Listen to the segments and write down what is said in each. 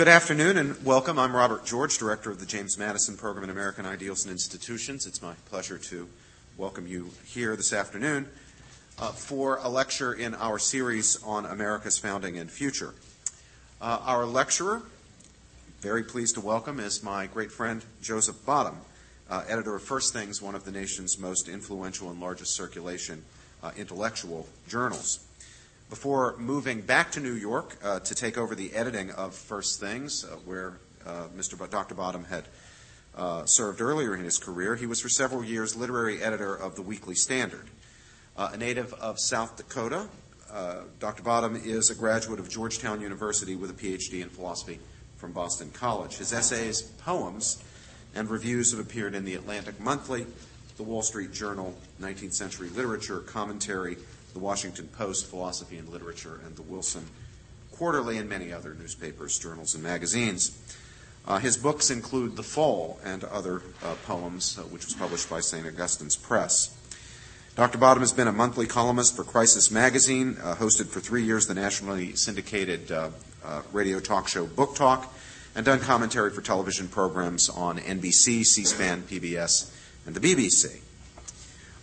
Good afternoon and welcome. I'm Robert George, Director of the James Madison Program in American Ideals and Institutions. It's my pleasure to welcome you here this afternoon uh, for a lecture in our series on America's founding and future. Uh, our lecturer, very pleased to welcome, is my great friend Joseph Bottum, uh, editor of First Things, one of the nation's most influential and largest circulation uh, intellectual journals. Before moving back to New York uh, to take over the editing of First Things, uh, where Mr. B- Dr. Bottum had uh, served earlier in his career, he was for several years literary editor of the Weekly Standard. Uh, a native of South Dakota, uh, Dr. Bottum is a graduate of Georgetown University with a PhD in philosophy from Boston College. His essays, poems, and reviews have appeared in the Atlantic Monthly, the Wall Street Journal, 19th Century Literature, Commentary, the Washington Post, Philosophy and Literature, and the Wilson Quarterly, and many other newspapers, journals, and magazines. Uh, his books include The Fall and other uh, poems, uh, which was published by St. Augustine's Press. Dr. Bottum has been a monthly columnist for Crisis Magazine, uh, hosted for three years the nationally syndicated uh, uh, radio talk show Book Talk, and done commentary for television programs on NBC, C SPAN, PBS, and the BBC.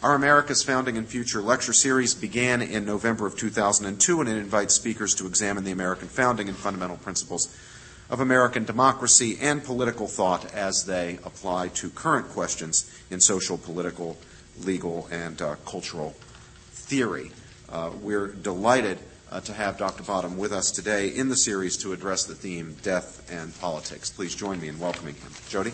Our America's Founding and Future lecture series began in November of 2002, and it invites speakers to examine the American founding and fundamental principles of American democracy and political thought as they apply to current questions in social, political, legal, and uh, cultural theory. Uh, we're delighted uh, to have Dr. Bottum with us today in the series to address the theme Death and Politics. Please join me in welcoming him. Jody?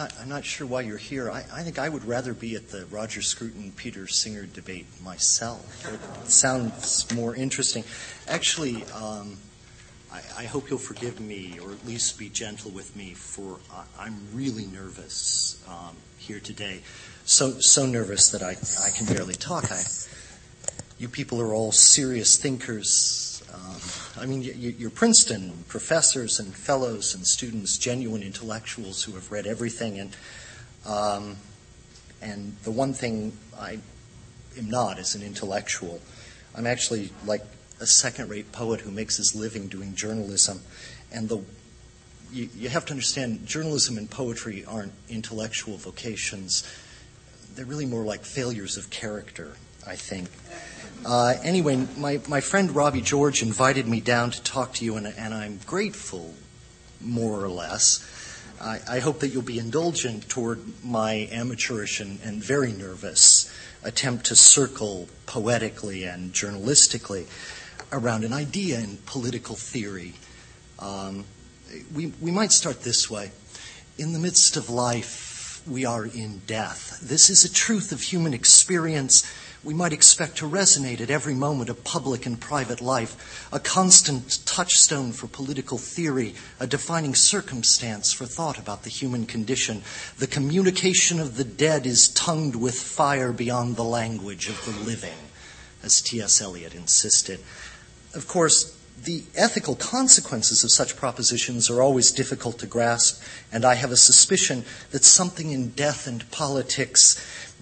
Not, I'm not sure why you're here. I, I think I would rather be at the Roger Scruton Peter Singer debate myself. It sounds more interesting. Actually, um, I, I, hope you'll forgive me, or at least be gentle with me, for uh, I'm really nervous um, here today. So so nervous that I I can barely talk. I, you people are all serious thinkers I mean, you're Princeton professors and fellows and students, genuine intellectuals who have read everything. And, um, and the one thing I am not is an intellectual. I'm actually like a second rate poet who makes his living doing journalism. And the, you, you have to understand journalism and poetry aren't intellectual vocations, they're really more like failures of character, I think. Uh, anyway, my, my friend Robbie George invited me down to talk to you, and, and I'm grateful, more or less. I, I, hope that you'll be indulgent toward my amateurish and, and very nervous attempt to circle poetically and journalistically around an idea in political theory. Um, we, we might start this way. In the midst of life, we are in death. This is a truth of human experience we might expect to resonate at every moment of public and private life, a constant touchstone for political theory, a defining circumstance for thought about the human condition. The communication of the dead is tongued with fire beyond the language of the living, as T.S. Eliot insisted. Of course, the ethical consequences of such propositions are always difficult to grasp, and I have a suspicion that something in death and politics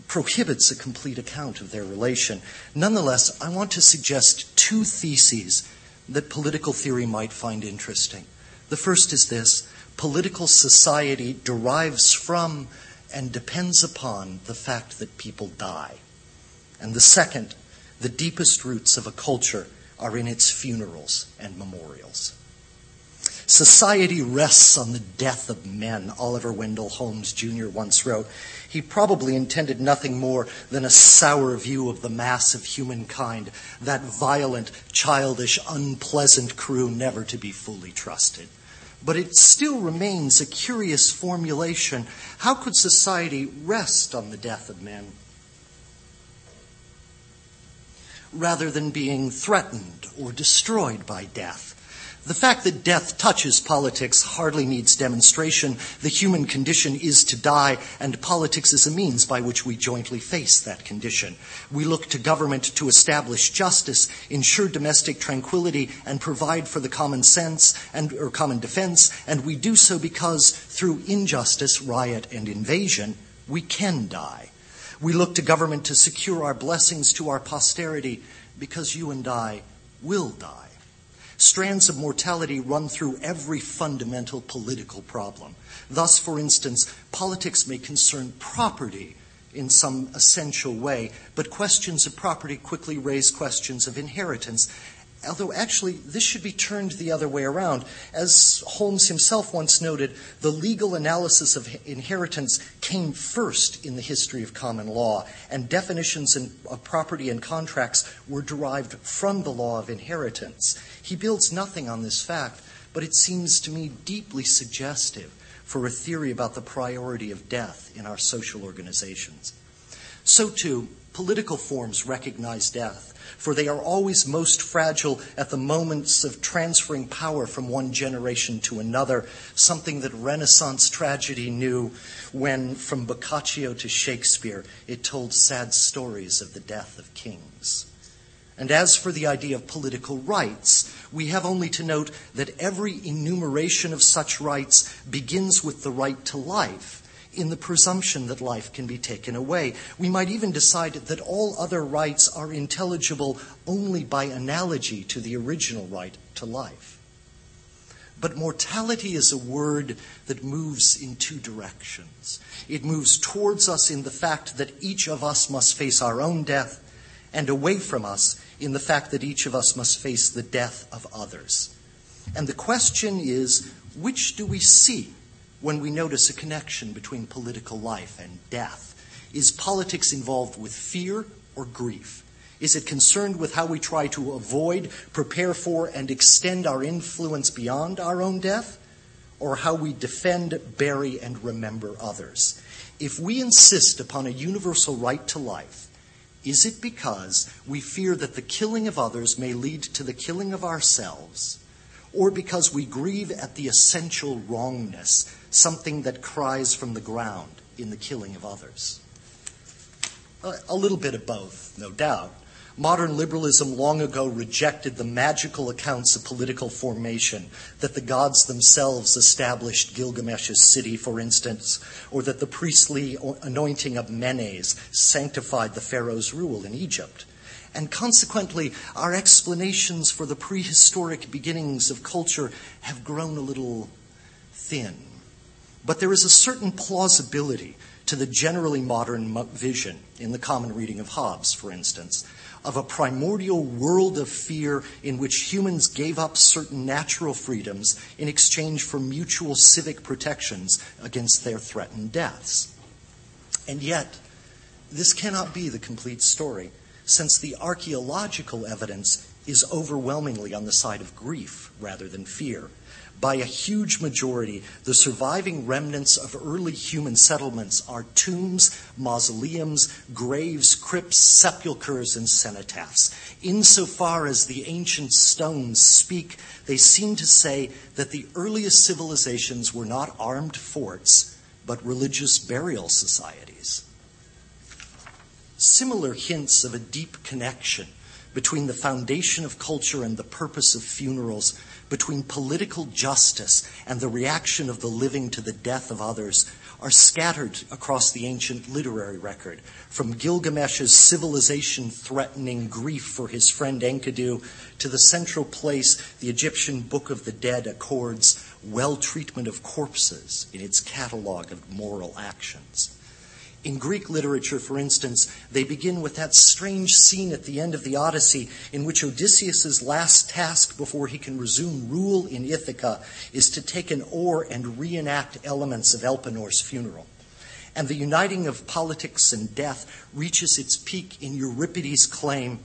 prohibits a complete account of their relation. Nonetheless, I want to suggest two theses that political theory might find interesting. The first is this political society derives from and depends upon the fact that people die. And the second, the deepest roots of a culture are in its funerals and memorials. Society rests on the death of men, Oliver Wendell Holmes Jr. once wrote. He probably intended nothing more than a sour view of the mass of humankind, that violent, childish, unpleasant crew never to be fully trusted. But it still remains a curious formulation. How could society rest on the death of men? rather than being threatened or destroyed by death. The fact that death touches politics hardly needs demonstration. The human condition is to die, and politics is a means by which we jointly face that condition. We look to government to establish justice, ensure domestic tranquility, and provide for the common sense and or common defense, and we do so because through injustice, riot, and invasion, we can die. We look to government to secure our blessings to our posterity because you and I will die. Strands of mortality run through every fundamental political problem. Thus, for instance, politics may concern property in some essential way, but questions of property quickly raise questions of inheritance. Although actually, this should be turned the other way around. As Holmes himself once noted, the legal analysis of inheritance came first in the history of common law, and definitions of property and contracts were derived from the law of inheritance. He builds nothing on this fact, but it seems to me deeply suggestive for a theory about the priority of death in our social organizations. So, too, political forms recognize death, for they are always most fragile at the moments of transferring power from one generation to another, something that Renaissance tragedy knew when, from Boccaccio to Shakespeare, it told sad stories of the death of kings. And as for the idea of political rights, we have only to note that every enumeration of such rights begins with the right to life, in the presumption that life can be taken away. We might even decide that all other rights are intelligible only by analogy to the original right to life. But mortality is a word that moves in two directions. It moves towards us in the fact that each of us must face our own death, and away from us in the fact that each of us must face the death of others. And the question is which do we see when we notice a connection between political life and death? Is politics involved with fear or grief? Is it concerned with how we try to avoid, prepare for, and extend our influence beyond our own death? Or how we defend, bury, and remember others? If we insist upon a universal right to life, is it because we fear that the killing of others may lead to the killing of ourselves? Or because we grieve at the essential wrongness, something that cries from the ground in the killing of others? A little bit of both, no doubt. Modern liberalism long ago rejected the magical accounts of political formation, that the gods themselves established Gilgamesh's city, for instance, or that the priestly anointing of Menes sanctified the pharaoh's rule in Egypt. And consequently, our explanations for the prehistoric beginnings of culture have grown a little thin. But there is a certain plausibility to the generally modern vision in the common reading of Hobbes, for instance, of a primordial world of fear in which humans gave up certain natural freedoms in exchange for mutual civic protections against their threatened deaths. And yet, this cannot be the complete story, since the archaeological evidence is overwhelmingly on the side of grief rather than fear by a huge majority, the surviving remnants of early human settlements are tombs, mausoleums, graves, crypts, sepulchres, and cenotaphs. Insofar as the ancient stones speak, they seem to say that the earliest civilizations were not armed forts, but religious burial societies. Similar hints of a deep connection between the foundation of culture and the purpose of funerals between political justice and the reaction of the living to the death of others are scattered across the ancient literary record, from Gilgamesh's civilization threatening grief for his friend Enkidu to the central place the Egyptian Book of the Dead accords well treatment of corpses in its catalogue of moral actions. In Greek literature, for instance, they begin with that strange scene at the end of the Odyssey in which Odysseus' last task before he can resume rule in Ithaca is to take an oar and reenact elements of Elpenor's funeral. And the uniting of politics and death reaches its peak in Euripides' claim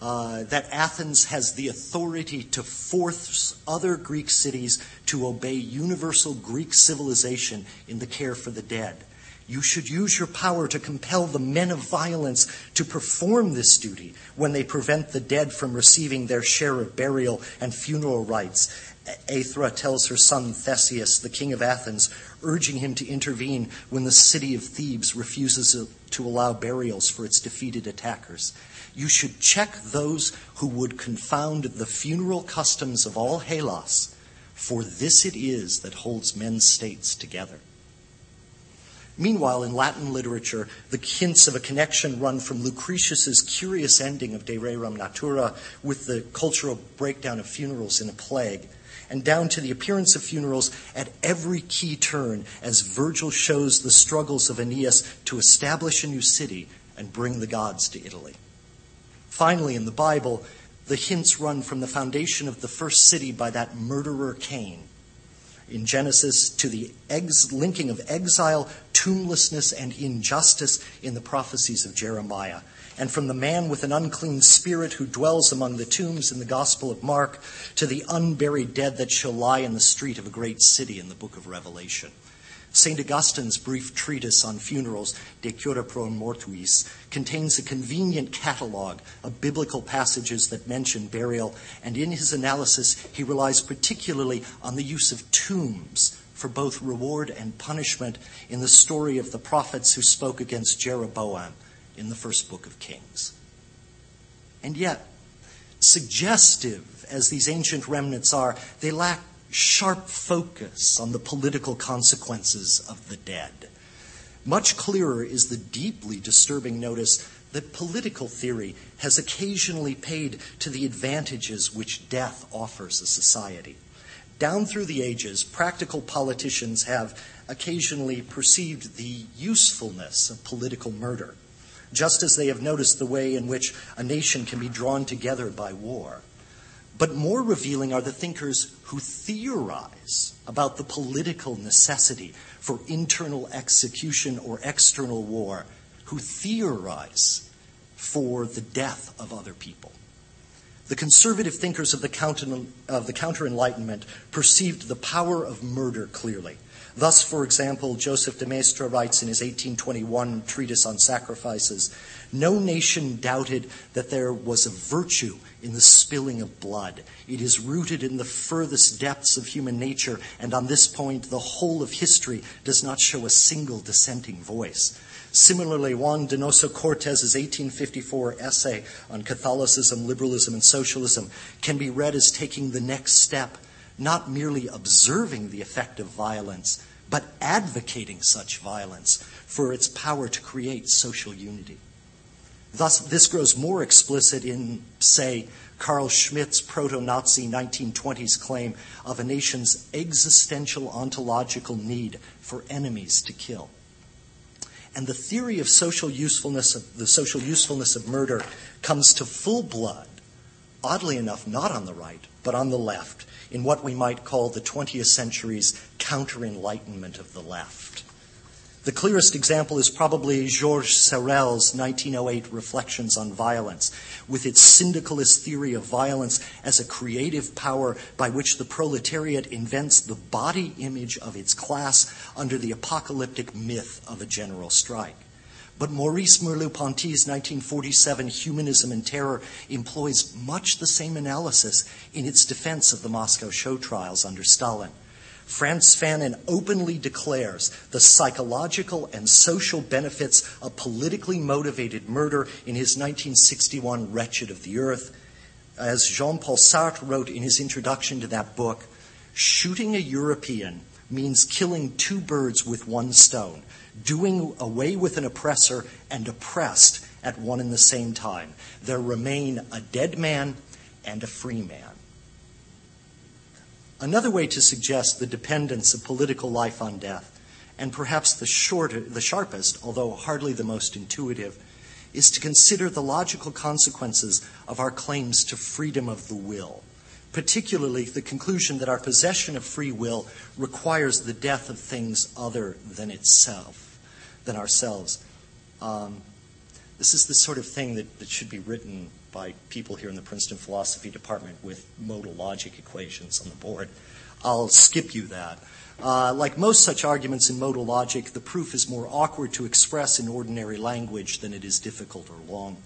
uh, that Athens has the authority to force other Greek cities to obey universal Greek civilization in the care for the dead. You should use your power to compel the men of violence to perform this duty when they prevent the dead from receiving their share of burial and funeral rites. Aethra tells her son Theseus, the king of Athens, urging him to intervene when the city of Thebes refuses to allow burials for its defeated attackers. You should check those who would confound the funeral customs of all Hellas, for this it is that holds men's states together. Meanwhile, in Latin literature, the hints of a connection run from Lucretius's curious ending of De Rerum Natura with the cultural breakdown of funerals in a plague, and down to the appearance of funerals at every key turn as Virgil shows the struggles of Aeneas to establish a new city and bring the gods to Italy. Finally, in the Bible, the hints run from the foundation of the first city by that murderer Cain in Genesis to the ex- linking of exile, tomblessness, and injustice in the prophecies of Jeremiah, and from the man with an unclean spirit who dwells among the tombs in the Gospel of Mark to the unburied dead that shall lie in the street of a great city in the book of Revelation. St. Augustine's brief treatise on funerals, De Cura Pro Mortuis, contains a convenient catalogue of biblical passages that mention burial, and in his analysis, he relies particularly on the use of tombs for both reward and punishment in the story of the prophets who spoke against Jeroboam in the first book of Kings. And yet, suggestive as these ancient remnants are, they lack sharp focus on the political consequences of the dead. Much clearer is the deeply disturbing notice that political theory has occasionally paid to the advantages which death offers a society. Down through the ages, practical politicians have occasionally perceived the usefulness of political murder, just as they have noticed the way in which a nation can be drawn together by war. But more revealing are the thinkers who theorize about the political necessity for internal execution or external war, who theorize for the death of other people. The conservative thinkers of the counter, of the counter Enlightenment perceived the power of murder clearly. Thus, for example, Joseph de Maistre writes in his 1821 treatise on sacrifices No nation doubted that there was a virtue in the spilling of blood. It is rooted in the furthest depths of human nature, and on this point, the whole of history does not show a single dissenting voice. Similarly, Juan Donoso Cortes's 1854 essay on Catholicism, liberalism, and socialism can be read as taking the next step, not merely observing the effect of violence, but advocating such violence for its power to create social unity. Thus, this grows more explicit in, say, Carl Schmitt's proto Nazi 1920s claim of a nation's existential ontological need for enemies to kill. And the theory of social usefulness of the social usefulness of murder comes to full blood, oddly enough, not on the right, but on the left, in what we might call the 20th century's counter enlightenment of the left. The clearest example is probably Georges Sorel's 1908 Reflections on Violence, with its syndicalist theory of violence as a creative power by which the proletariat invents the body image of its class under the apocalyptic myth of a general strike. But Maurice Merleau-Ponty's 1947 Humanism and Terror employs much the same analysis in its defense of the Moscow show trials under Stalin. Frantz Fanon openly declares the psychological and social benefits of politically motivated murder in his 1961 Wretched of the Earth. As Jean Paul Sartre wrote in his introduction to that book, shooting a European means killing two birds with one stone, doing away with an oppressor and oppressed at one and the same time. There remain a dead man and a free man. Another way to suggest the dependence of political life on death, and perhaps the, shorter, the sharpest, although hardly the most intuitive, is to consider the logical consequences of our claims to freedom of the will, particularly the conclusion that our possession of free will requires the death of things other than itself, than ourselves. Um, this is the sort of thing that, that should be written by people here in the Princeton Philosophy Department with modal logic equations on the board. I'll skip you that. Uh, like most such arguments in modal logic, the proof is more awkward to express in ordinary language than it is difficult or long.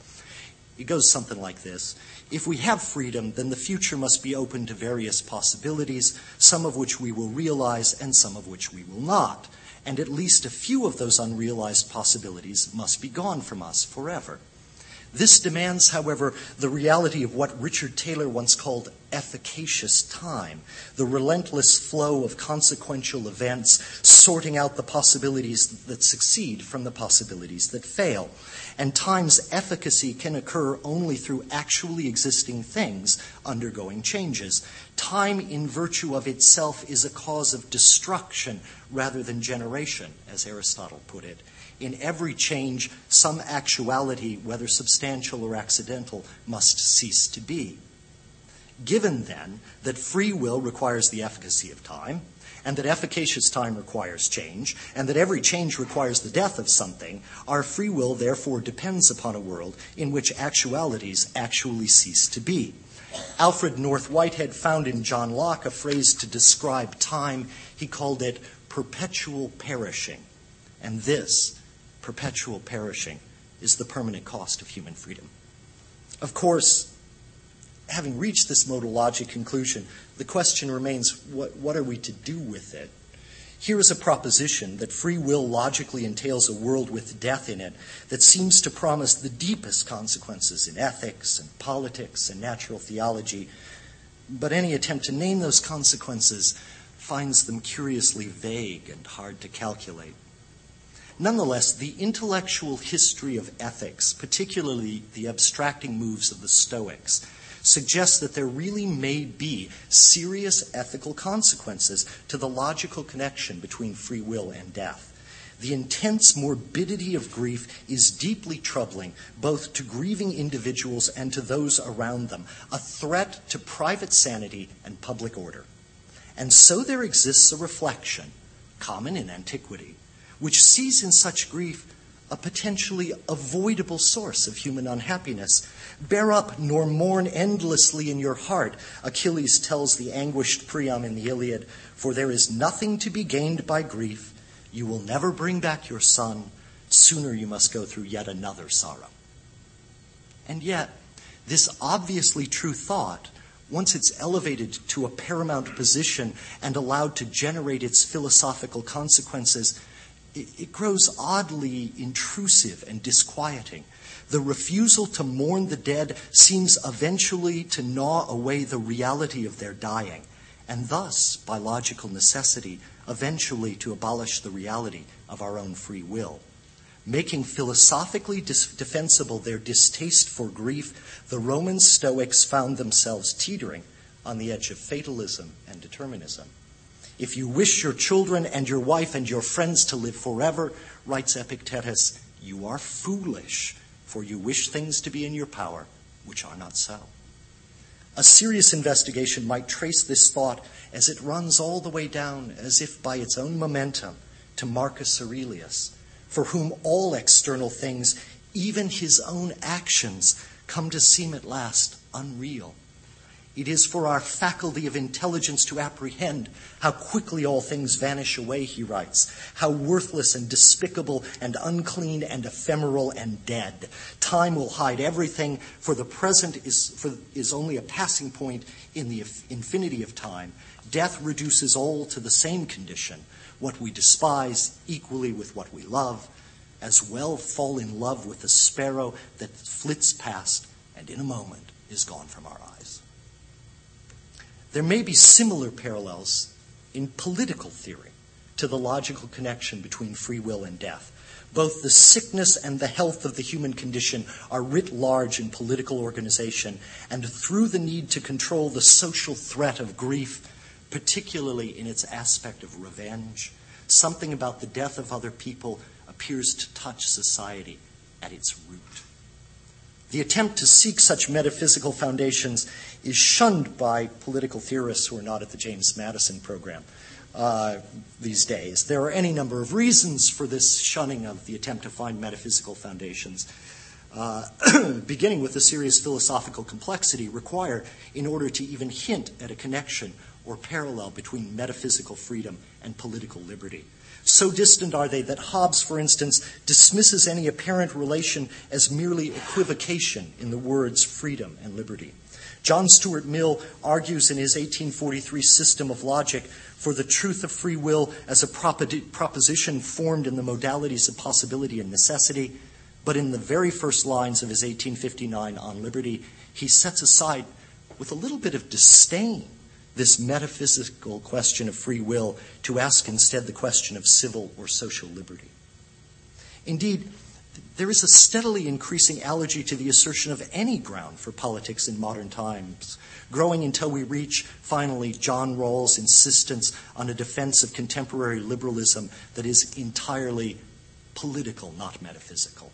It goes something like this. If we have freedom, then the future must be open to various possibilities, some of which we will realize and some of which we will not. And at least a few of those unrealized possibilities must be gone from us forever. This demands, however, the reality of what Richard Taylor once called efficacious time, the relentless flow of consequential events, sorting out the possibilities that succeed from the possibilities that fail. And time's efficacy can occur only through actually existing things undergoing changes. Time, in virtue of itself, is a cause of destruction rather than generation, as Aristotle put it. In every change, some actuality, whether substantial or accidental, must cease to be. Given then that free will requires the efficacy of time, and that efficacious time requires change, and that every change requires the death of something, our free will therefore depends upon a world in which actualities actually cease to be. Alfred North Whitehead found in John Locke a phrase to describe time. He called it perpetual perishing. And this, perpetual perishing is the permanent cost of human freedom. Of course, having reached this modal logic conclusion, the question remains what, what are we to do with it? Here is a proposition that free will logically entails a world with death in it that seems to promise the deepest consequences in ethics and politics and natural theology, but any attempt to name those consequences finds them curiously vague and hard to calculate. Nonetheless, the intellectual history of ethics, particularly the abstracting moves of the Stoics, suggests that there really may be serious ethical consequences to the logical connection between free will and death. The intense morbidity of grief is deeply troubling both to grieving individuals and to those around them, a threat to private sanity and public order. And so there exists a reflection, common in antiquity, which sees in such grief a potentially avoidable source of human unhappiness. Bear up nor mourn endlessly in your heart, Achilles tells the anguished Priam in the Iliad, for there is nothing to be gained by grief. You will never bring back your son. Sooner you must go through yet another sorrow. And yet, this obviously true thought, once it's elevated to a paramount position and allowed to generate its philosophical consequences, it, grows oddly intrusive and disquieting. The refusal to mourn the dead seems eventually to gnaw away the reality of their dying, and thus, by logical necessity, eventually to abolish the reality of our own free will. Making philosophically dis- defensible their distaste for grief, the Roman Stoics found themselves teetering on the edge of fatalism and determinism. If you wish your children and your wife and your friends to live forever, writes Epictetus, you are foolish, for you wish things to be in your power which are not so. A serious investigation might trace this thought as it runs all the way down, as if by its own momentum, to Marcus Aurelius, for whom all external things, even his own actions, come to seem at last unreal. It is for our faculty of intelligence to apprehend how quickly all things vanish away, he writes, how worthless and despicable and unclean and ephemeral and dead. Time will hide everything, for the present is, for, is only a passing point in the infinity of time. Death reduces all to the same condition, what we despise equally with what we love, as well fall in love with the sparrow that flits past and in a moment is gone from our eyes. There may be similar parallels in political theory to the logical connection between free will and death. Both the sickness and the health of the human condition are writ large in political organization, and through the need to control the social threat of grief, particularly in its aspect of revenge, something about the death of other people appears to touch society at its root. The attempt to seek such metaphysical foundations is shunned by political theorists who are not at the James Madison program uh, these days. There are any number of reasons for this shunning of the attempt to find metaphysical foundations. Uh, beginning with the serious philosophical complexity required in order to even hint at a connection or parallel between metaphysical freedom and political liberty. So distant are they that Hobbes, for instance, dismisses any apparent relation as merely equivocation in the words freedom and liberty. John Stuart Mill argues in his 1843 System of Logic for the truth of free will as a proposition formed in the modalities of possibility and necessity, But in the very first lines of his 1859 On Liberty, he sets aside, with a little bit of disdain, this metaphysical question of free will to ask instead the question of civil or social liberty. Indeed, there is a steadily increasing allergy to the assertion of any ground for politics in modern times, growing until we reach, finally, John Rawls' insistence on a defense of contemporary liberalism that is entirely political, not metaphysical.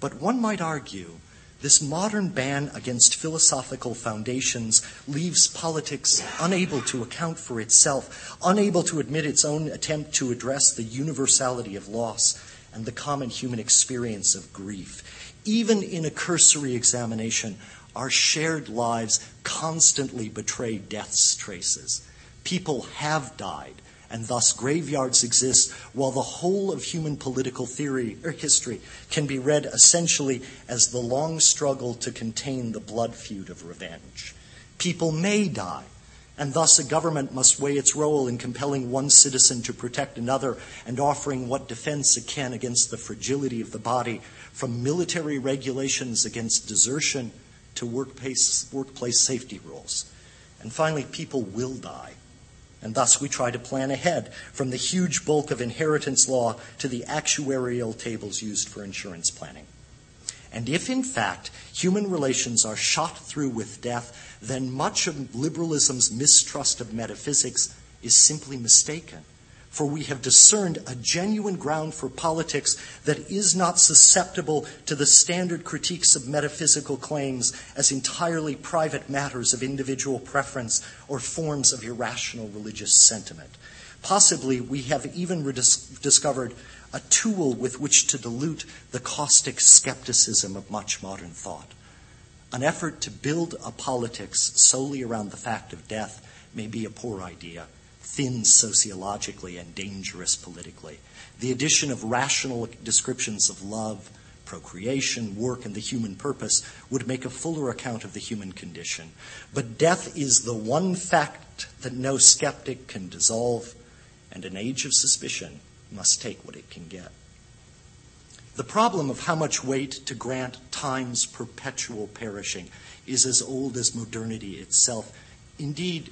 But one might argue this modern ban against philosophical foundations leaves politics unable to account for itself, unable to admit its own attempt to address the universality of loss and the common human experience of grief. Even in a cursory examination, our shared lives constantly betray death's traces. People have died, and thus graveyards exist, while the whole of human political theory or history can be read essentially as the long struggle to contain the blood feud of revenge. People may die, and thus a government must weigh its role in compelling one citizen to protect another and offering what defense it can against the fragility of the body, from military regulations against desertion to workplace, workplace safety rules. And finally, people will die. And thus we try to plan ahead from the huge bulk of inheritance law to the actuarial tables used for insurance planning. And if, in fact, human relations are shot through with death, then much of liberalism's mistrust of metaphysics is simply mistaken. For we have discerned a genuine ground for politics that is not susceptible to the standard critiques of metaphysical claims as entirely private matters of individual preference or forms of irrational religious sentiment. Possibly we have even redis- discovered a tool with which to dilute the caustic skepticism of much modern thought. An effort to build a politics solely around the fact of death may be a poor idea, thin sociologically and dangerous politically. The addition of rational descriptions of love, procreation, work, and the human purpose would make a fuller account of the human condition. But death is the one fact that no skeptic can dissolve, and an age of suspicion must take what it can get. The problem of how much weight to grant time's perpetual perishing is as old as modernity itself. Indeed,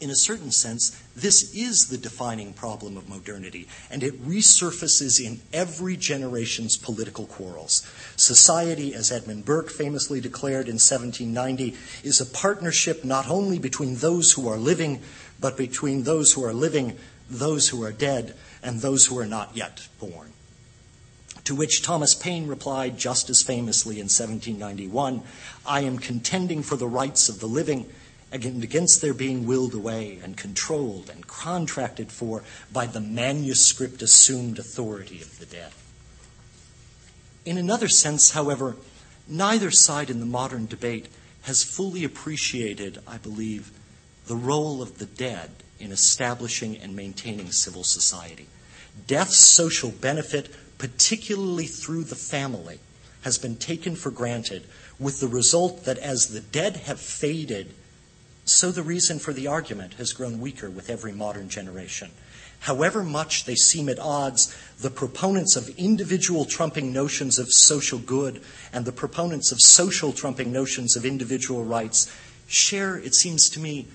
in a certain sense, this is the defining problem of modernity, and it resurfaces in every generation's political quarrels. Society, as Edmund Burke famously declared in 1790, is a partnership not only between those who are living, but between those who are living, those who are dead, and those who are not yet born. To which Thomas Paine replied just as famously in 1791 I am contending for the rights of the living against their being willed away and controlled and contracted for by the manuscript assumed authority of the dead. In another sense, however, neither side in the modern debate has fully appreciated, I believe, the role of the dead in establishing and maintaining civil society. Death's social benefit, particularly through the family, has been taken for granted, with the result that as the dead have faded, so the reason for the argument has grown weaker with every modern generation. However much they seem at odds, the proponents of individual trumping notions of social good and the proponents of social trumping notions of individual rights share, it seems to me,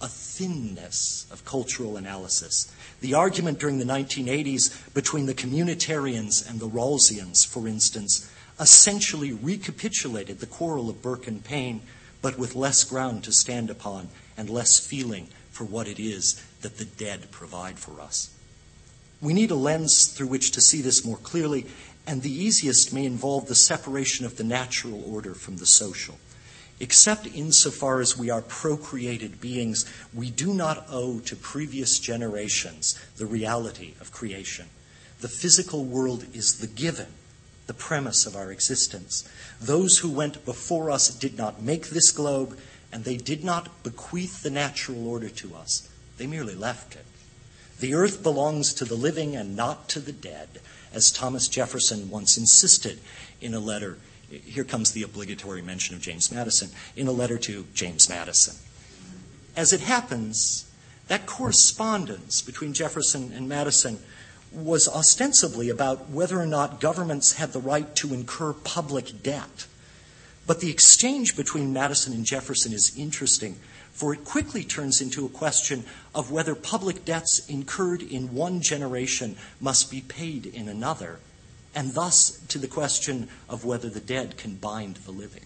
a thinness of cultural analysis. The argument during the 1980s between the communitarians and the Rawlsians, for instance, essentially recapitulated the quarrel of Burke and Paine, but with less ground to stand upon and less feeling for what it is that the dead provide for us. We need a lens through which to see this more clearly, and the easiest may involve the separation of the natural order from the social. Except insofar as we are procreated beings, we do not owe to previous generations the reality of creation. The physical world is the given, the premise of our existence. Those who went before us did not make this globe, and they did not bequeath the natural order to us. They merely left it. The earth belongs to the living and not to the dead, as Thomas Jefferson once insisted in a letter here comes the obligatory mention of James Madison in a letter to James Madison. As it happens, that correspondence between Jefferson and Madison was ostensibly about whether or not governments had the right to incur public debt. But the exchange between Madison and Jefferson is interesting, for it quickly turns into a question of whether public debts incurred in one generation must be paid in another, and thus to the question of whether the dead can bind the living.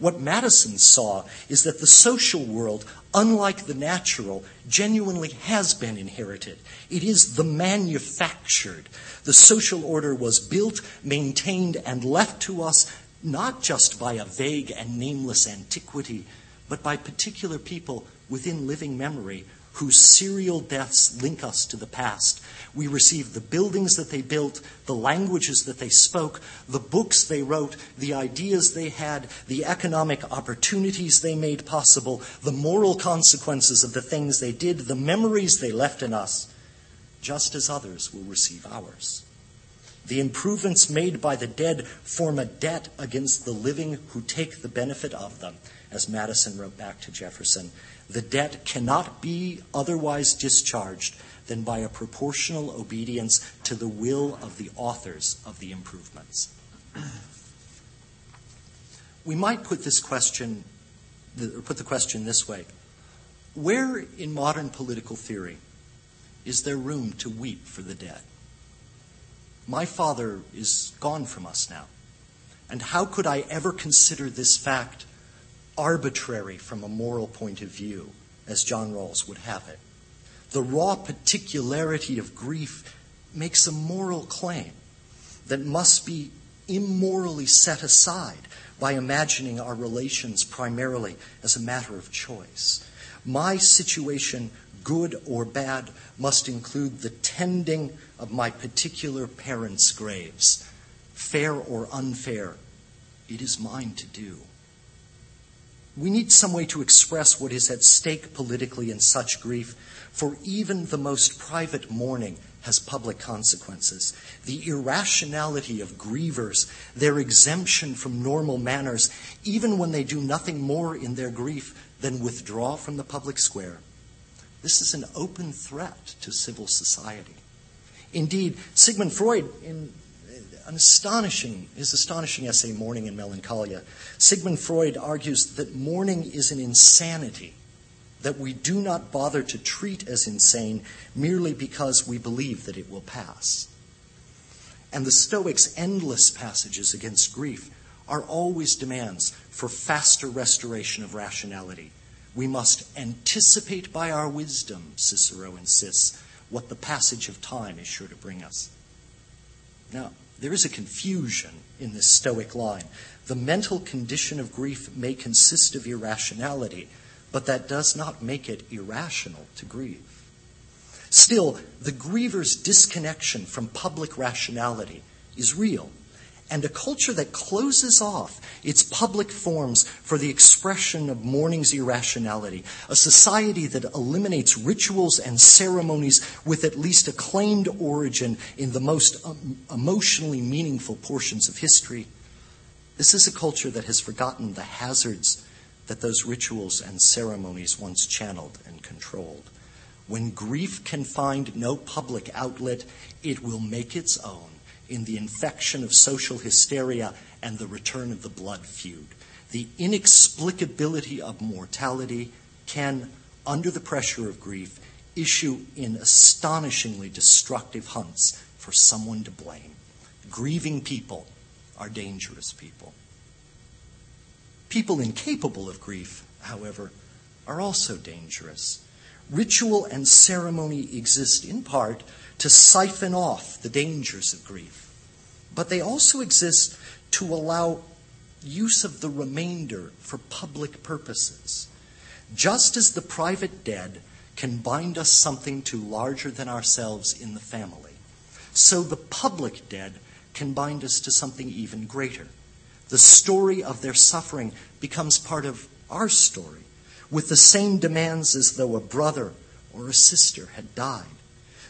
What Madison saw is that the social world, unlike the natural, genuinely has been inherited. It is the manufactured. The social order was built, maintained, and left to us not just by a vague and nameless antiquity, but by particular people within living memory whose serial deaths link us to the past. We receive the buildings that they built, the languages that they spoke, the books they wrote, the ideas they had, the economic opportunities they made possible, the moral consequences of the things they did, the memories they left in us, just as others will receive ours. The improvements made by the dead form a debt against the living who take the benefit of them, as Madison wrote back to Jefferson. The debt cannot be otherwise discharged than by a proportional obedience to the will of the authors of the improvements. We might put this question, or put the question this way Where in modern political theory is there room to weep for the dead? My father is gone from us now. And how could I ever consider this fact arbitrary from a moral point of view, as John Rawls would have it? The raw particularity of grief makes a moral claim that must be immorally set aside by imagining our relations primarily as a matter of choice. My situation good or bad, must include the tending of my particular parents' graves. Fair or unfair, it is mine to do. We need some way to express what is at stake politically in such grief, for even the most private mourning has public consequences. The irrationality of grievers, their exemption from normal manners, even when they do nothing more in their grief than withdraw from the public square. This is an open threat to civil society. Indeed, Sigmund Freud, in an astonishing, his astonishing essay, Mourning and Melancholia, Sigmund Freud argues that mourning is an insanity that we do not bother to treat as insane merely because we believe that it will pass. And the Stoics' endless passages against grief are always demands for faster restoration of rationality we must anticipate by our wisdom, Cicero insists, what the passage of time is sure to bring us. Now, there is a confusion in this Stoic line. The mental condition of grief may consist of irrationality, but that does not make it irrational to grieve. Still, the griever's disconnection from public rationality is real and a culture that closes off its public forms for the expression of mourning's irrationality, a society that eliminates rituals and ceremonies with at least a claimed origin in the most um, emotionally meaningful portions of history. This is a culture that has forgotten the hazards that those rituals and ceremonies once channeled and controlled. When grief can find no public outlet, it will make its own in the infection of social hysteria and the return of the blood feud. The inexplicability of mortality can, under the pressure of grief, issue in astonishingly destructive hunts for someone to blame. Grieving people are dangerous people. People incapable of grief, however, are also dangerous. Ritual and ceremony exist in part to siphon off the dangers of grief but they also exist to allow use of the remainder for public purposes. Just as the private dead can bind us something to larger than ourselves in the family, so the public dead can bind us to something even greater. The story of their suffering becomes part of our story, with the same demands as though a brother or a sister had died.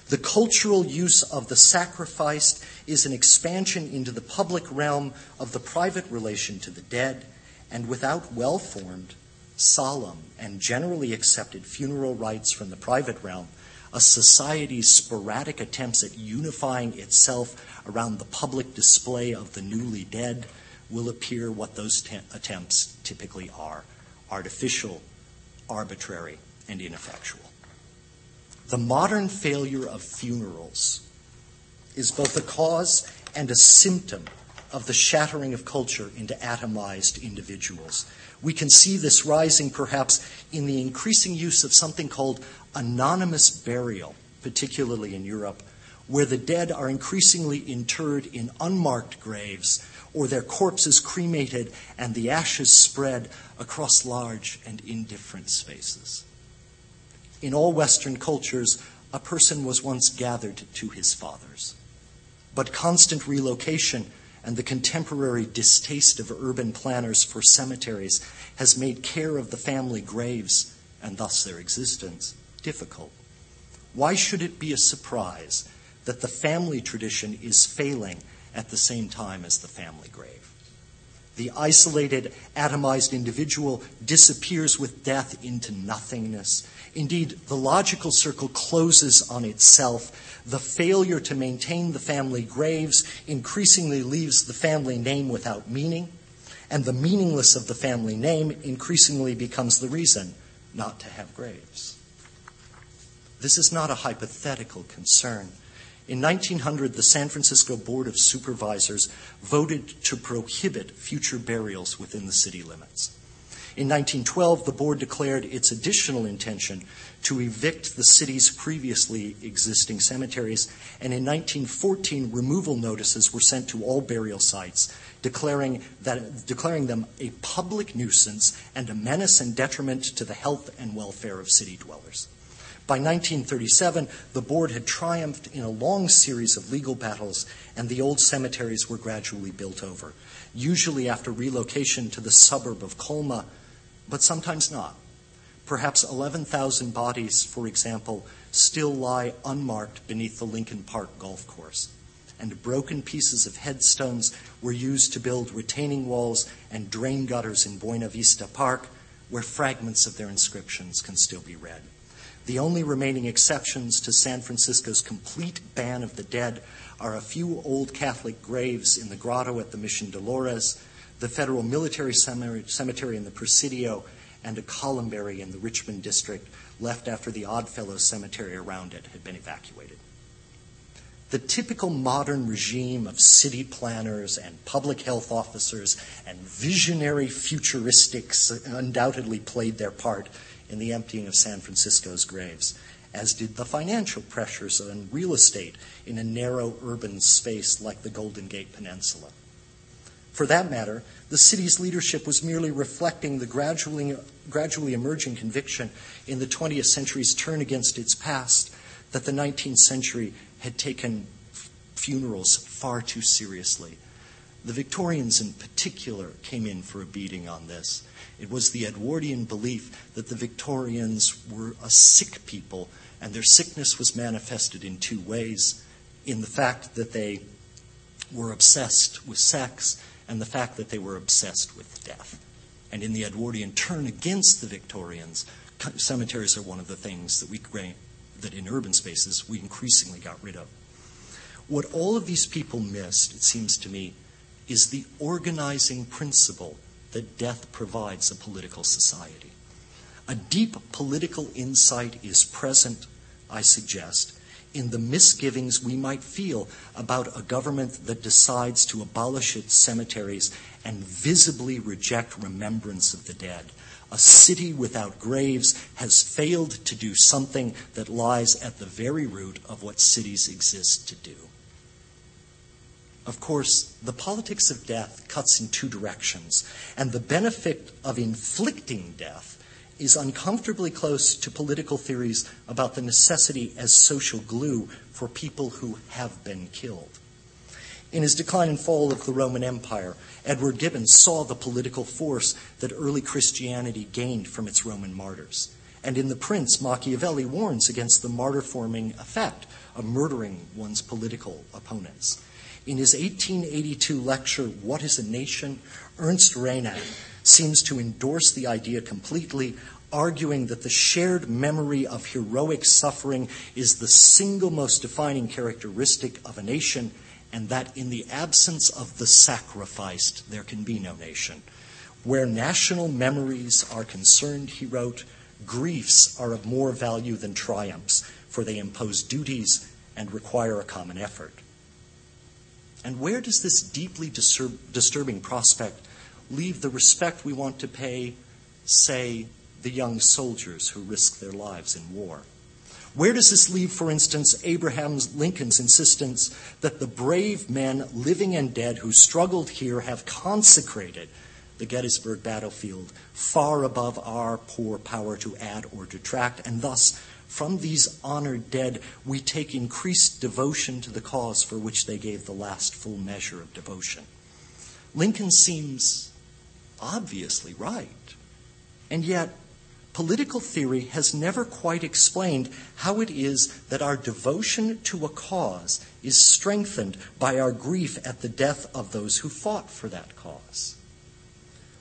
The cultural use of the sacrificed is an expansion into the public realm of the private relation to the dead, and without well formed, solemn, and generally accepted funeral rites from the private realm, a society's sporadic attempts at unifying itself around the public display of the newly dead will appear what those te- attempts typically are artificial, arbitrary, and ineffectual. The modern failure of funerals is both a cause and a symptom of the shattering of culture into atomized individuals. We can see this rising perhaps in the increasing use of something called anonymous burial, particularly in Europe, where the dead are increasingly interred in unmarked graves or their corpses cremated and the ashes spread across large and indifferent spaces. In all Western cultures, a person was once gathered to his fathers. But constant relocation and the contemporary distaste of urban planners for cemeteries has made care of the family graves, and thus their existence, difficult. Why should it be a surprise that the family tradition is failing at the same time as the family grave? The isolated, atomized individual disappears with death into nothingness. Indeed, the logical circle closes on itself. The failure to maintain the family graves increasingly leaves the family name without meaning, and the meaningless of the family name increasingly becomes the reason not to have graves. This is not a hypothetical concern. In 1900, the San Francisco Board of Supervisors voted to prohibit future burials within the city limits. In 1912, the board declared its additional intention to evict the city's previously existing cemeteries, and in 1914, removal notices were sent to all burial sites, declaring, that, declaring them a public nuisance and a menace and detriment to the health and welfare of city dwellers. By 1937, the board had triumphed in a long series of legal battles, and the old cemeteries were gradually built over, usually after relocation to the suburb of Colma, but sometimes not. Perhaps 11,000 bodies, for example, still lie unmarked beneath the Lincoln Park golf course, and broken pieces of headstones were used to build retaining walls and drain gutters in Buena Vista Park, where fragments of their inscriptions can still be read. The only remaining exceptions to San Francisco's complete ban of the dead are a few old Catholic graves in the grotto at the Mission Dolores, the federal military cemetery in the Presidio, and a columbary in the Richmond district left after the Oddfellows cemetery around it had been evacuated. The typical modern regime of city planners and public health officers and visionary futuristics undoubtedly played their part in the emptying of San Francisco's graves, as did the financial pressures on real estate in a narrow urban space like the Golden Gate Peninsula. For that matter, the city's leadership was merely reflecting the gradually, gradually emerging conviction in the 20th century's turn against its past that the 19th century had taken funerals far too seriously. The Victorians, in particular, came in for a beating on this. It was the Edwardian belief that the Victorians were a sick people, and their sickness was manifested in two ways in the fact that they were obsessed with sex and the fact that they were obsessed with death. And in the Edwardian turn against the Victorians, cemeteries are one of the things that we that in urban spaces we increasingly got rid of. What all of these people missed, it seems to me, is the organizing principle that death provides a political society. A deep political insight is present, I suggest, in the misgivings we might feel about a government that decides to abolish its cemeteries and visibly reject remembrance of the dead. A city without graves has failed to do something that lies at the very root of what cities exist to do. Of course, the politics of death cuts in two directions, and the benefit of inflicting death is uncomfortably close to political theories about the necessity as social glue for people who have been killed. In his Decline and Fall of the Roman Empire, Edward Gibbon saw the political force that early Christianity gained from its Roman martyrs. And in The Prince, Machiavelli warns against the martyr forming effect of murdering one's political opponents. In his 1882 lecture, What is a Nation? Ernest Renan seems to endorse the idea completely arguing that the shared memory of heroic suffering is the single most defining characteristic of a nation, and that in the absence of the sacrificed, there can be no nation. Where national memories are concerned, he wrote, griefs are of more value than triumphs, for they impose duties and require a common effort. And where does this deeply disturb, disturbing prospect leave the respect we want to pay, say, the young soldiers who risk their lives in war? Where does this leave, for instance, Abraham Lincoln's insistence that the brave men, living and dead, who struggled here have consecrated the Gettysburg battlefield far above our poor power to add or detract, and thus from these honored dead, we take increased devotion to the cause for which they gave the last full measure of devotion. Lincoln seems obviously right. And yet, political theory has never quite explained how it is that our devotion to a cause is strengthened by our grief at the death of those who fought for that cause.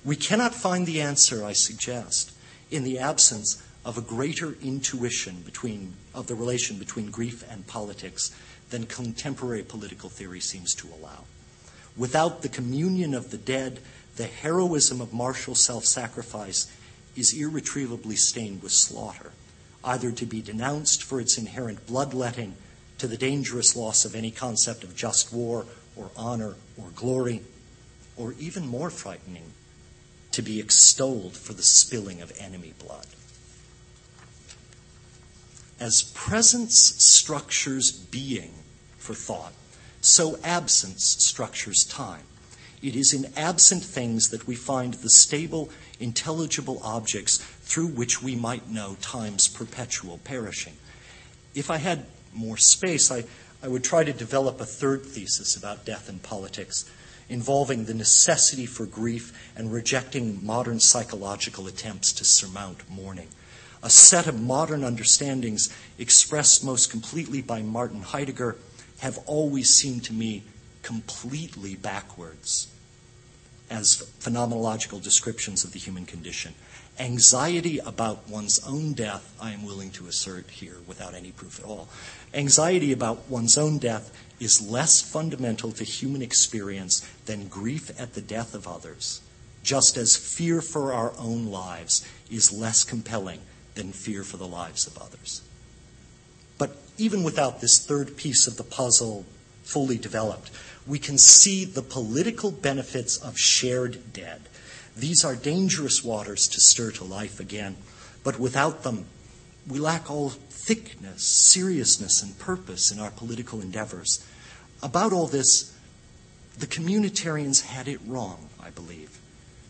We cannot find the answer, I suggest, in the absence of a greater intuition between, of the relation between grief and politics than contemporary political theory seems to allow. Without the communion of the dead, the heroism of martial self sacrifice is irretrievably stained with slaughter, either to be denounced for its inherent bloodletting, to the dangerous loss of any concept of just war or honor or glory, or even more frightening, to be extolled for the spilling of enemy blood. As presence structures being for thought, so absence structures time. It is in absent things that we find the stable, intelligible objects through which we might know time's perpetual perishing. If I had more space, I, I would try to develop a third thesis about death and politics involving the necessity for grief and rejecting modern psychological attempts to surmount mourning a set of modern understandings expressed most completely by Martin Heidegger have always seemed to me completely backwards as phenomenological descriptions of the human condition. Anxiety about one's own death, I am willing to assert here without any proof at all. Anxiety about one's own death is less fundamental to human experience than grief at the death of others, just as fear for our own lives is less compelling than fear for the lives of others. But even without this third piece of the puzzle fully developed, we can see the political benefits of shared dead. These are dangerous waters to stir to life again, but without them, we lack all thickness, seriousness, and purpose in our political endeavors. About all this, the communitarians had it wrong, I believe.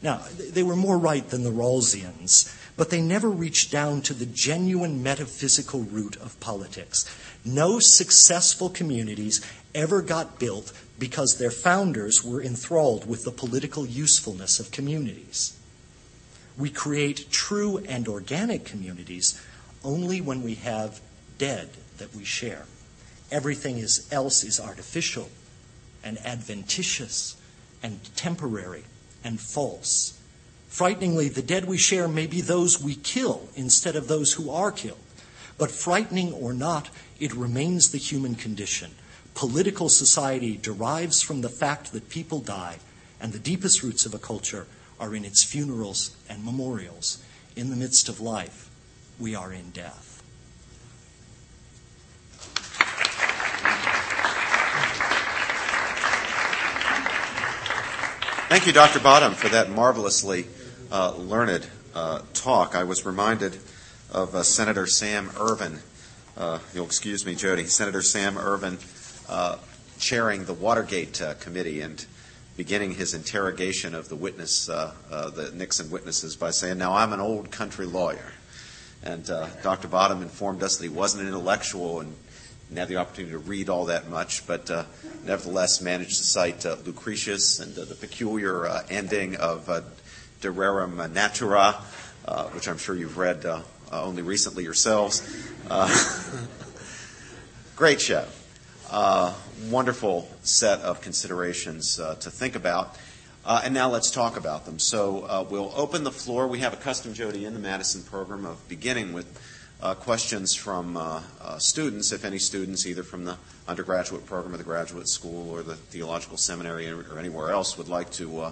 Now, they were more right than the Rawlsians but they never reached down to the genuine metaphysical root of politics. No successful communities ever got built because their founders were enthralled with the political usefulness of communities. We create true and organic communities only when we have dead that we share. Everything is, else is artificial and adventitious and temporary and false. Frighteningly, the dead we share may be those we kill instead of those who are killed. But frightening or not, it remains the human condition. Political society derives from the fact that people die, and the deepest roots of a culture are in its funerals and memorials. In the midst of life, we are in death. Thank you, Dr. Bottum, for that marvelously uh, learned uh, talk, I was reminded of uh, Senator Sam Ervin. Uh, you'll excuse me, Jody. Senator Sam Ervin uh, chairing the Watergate uh, Committee and beginning his interrogation of the witness, the Nixon witnesses, by saying, "Now I'm an old country lawyer." And Dr. Bottum informed us that he wasn't an intellectual and didn't have the opportunity to read all that much, but nevertheless managed to cite Lucretius and the peculiar ending of De Rerum Natura, uh, which I'm sure you've read uh, uh only recently yourselves. Uh, great show. Uh, wonderful set of considerations to think about. Uh, and now let's talk about them. So uh, we'll open the floor. We have a custom, Jody, in the Madison program of beginning with uh, questions from uh, uh, students, if any students, either from the undergraduate program or the graduate school or the theological seminary or, anywhere else, would like to uh,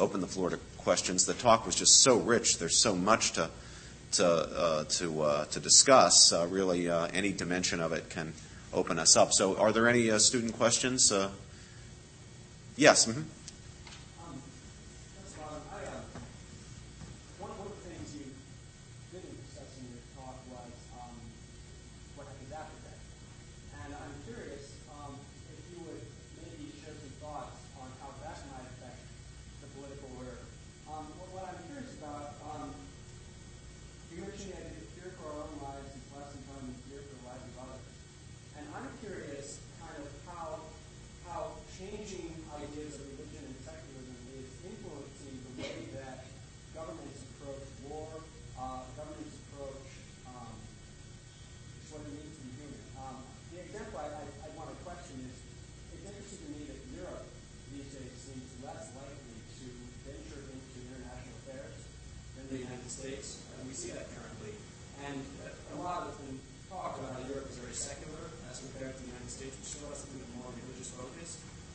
open the floor to questions. The talk was just so rich. There's so much to to to to discuss. really, any dimension of it can open us up. So, are there any student questions? yes. Mm-hmm.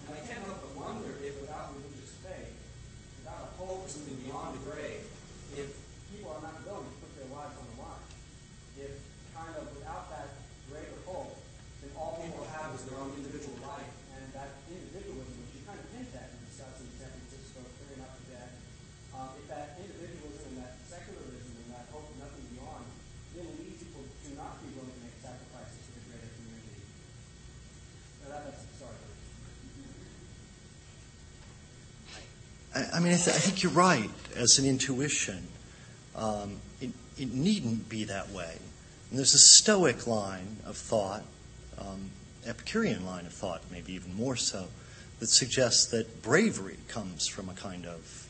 I mean, I, th- I, think you're right as an intuition. Um, it, it, needn't be that way. And there's a Stoic line of thought, um, Epicurean line of thought, maybe even more so, that suggests that bravery comes from a kind of,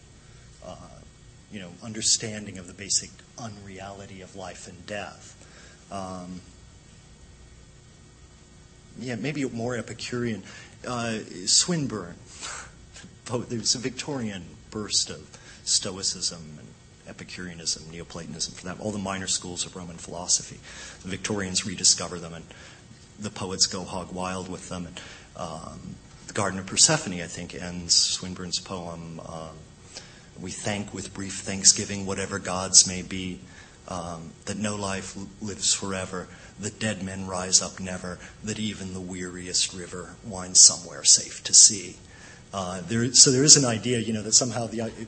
uh, you know, understanding of the basic unreality of life and death. Um, yeah, maybe more Epicurean. Uh, Swinburne there's a Victorian burst of Stoicism and Epicureanism, Neoplatonism, for that, all the minor schools of Roman philosophy. The Victorians rediscover them, and the poets go hog wild with them. And um, the Garden of Persephone, I think, ends Swinburne's poem. Um, we thank with brief thanksgiving whatever gods may be, um, that no life lives forever, that dead men rise up never, that even the weariest river winds somewhere safe to sea. Uh, there, so there is an idea, you know, that somehow the, it,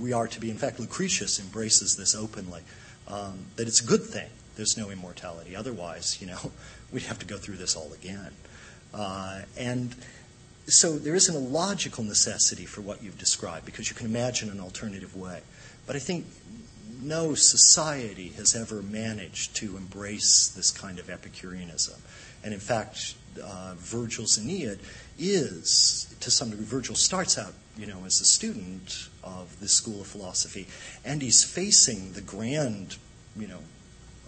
we are to be. In fact, Lucretius embraces this openly. Um, that it's a good thing. There's no immortality. Otherwise, you know, we'd have to go through this all again. Uh, and so there isn't a logical necessity for what you've described because you can imagine an alternative way. But I think no society has ever managed to embrace this kind of Epicureanism. And in fact, uh, Virgil's Aeneid is, to some degree, Virgil starts out, you know, as a student of this school of philosophy, and he's facing the grand, you know,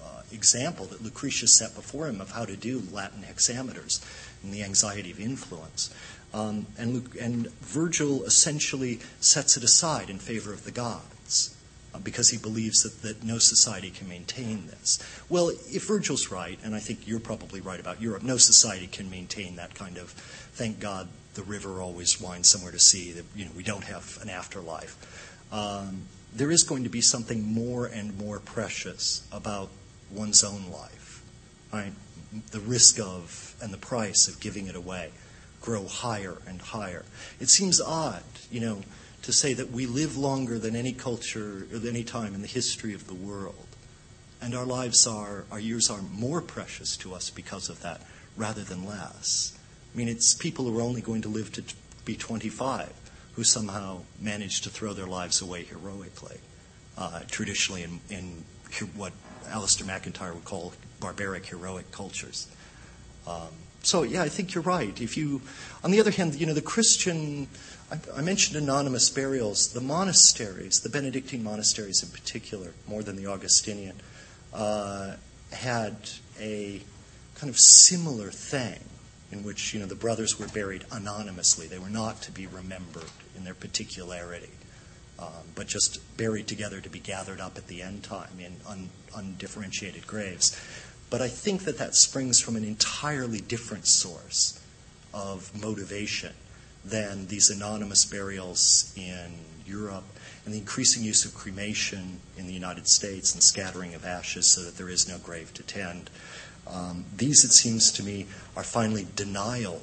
uh, example that Lucretius set before him of how to do Latin hexameters and the anxiety of influence. Um, and, Luke, and Virgil essentially sets it aside in favor of the gods because he believes that, that no society can maintain this. Well, if Virgil's right, and I think you're probably right about Europe, no society can maintain that kind of, thank God the river always winds somewhere to sea, that you know, we don't have an afterlife. Um, there is going to be something more and more precious about one's own life. Right? The risk of and the price of giving it away grow higher and higher. It seems odd, you know, to say that we live longer than any culture or any time in the history of the world. And our lives are, our years are more precious to us because of that rather than less. I mean, it's people who are only going to live to be 25 who somehow manage to throw their lives away heroically, uh, traditionally in, in, what Alasdair MacIntyre would call barbaric heroic cultures. Um, so yeah, I think you're right. If you, on the other hand, you know, the Christian, I, I, mentioned anonymous burials. The monasteries, the Benedictine monasteries in particular, more than the Augustinian, uh, had a kind of similar thing in which you know the brothers were buried anonymously. They were not to be remembered in their particularity, um, but just buried together to be gathered up at the end time in un, undifferentiated graves. But I think that that springs from an entirely different source of motivation than these anonymous burials in Europe and the increasing use of cremation in the United States and scattering of ashes so that there is no grave to tend. Um, these, it seems to me, are finally denial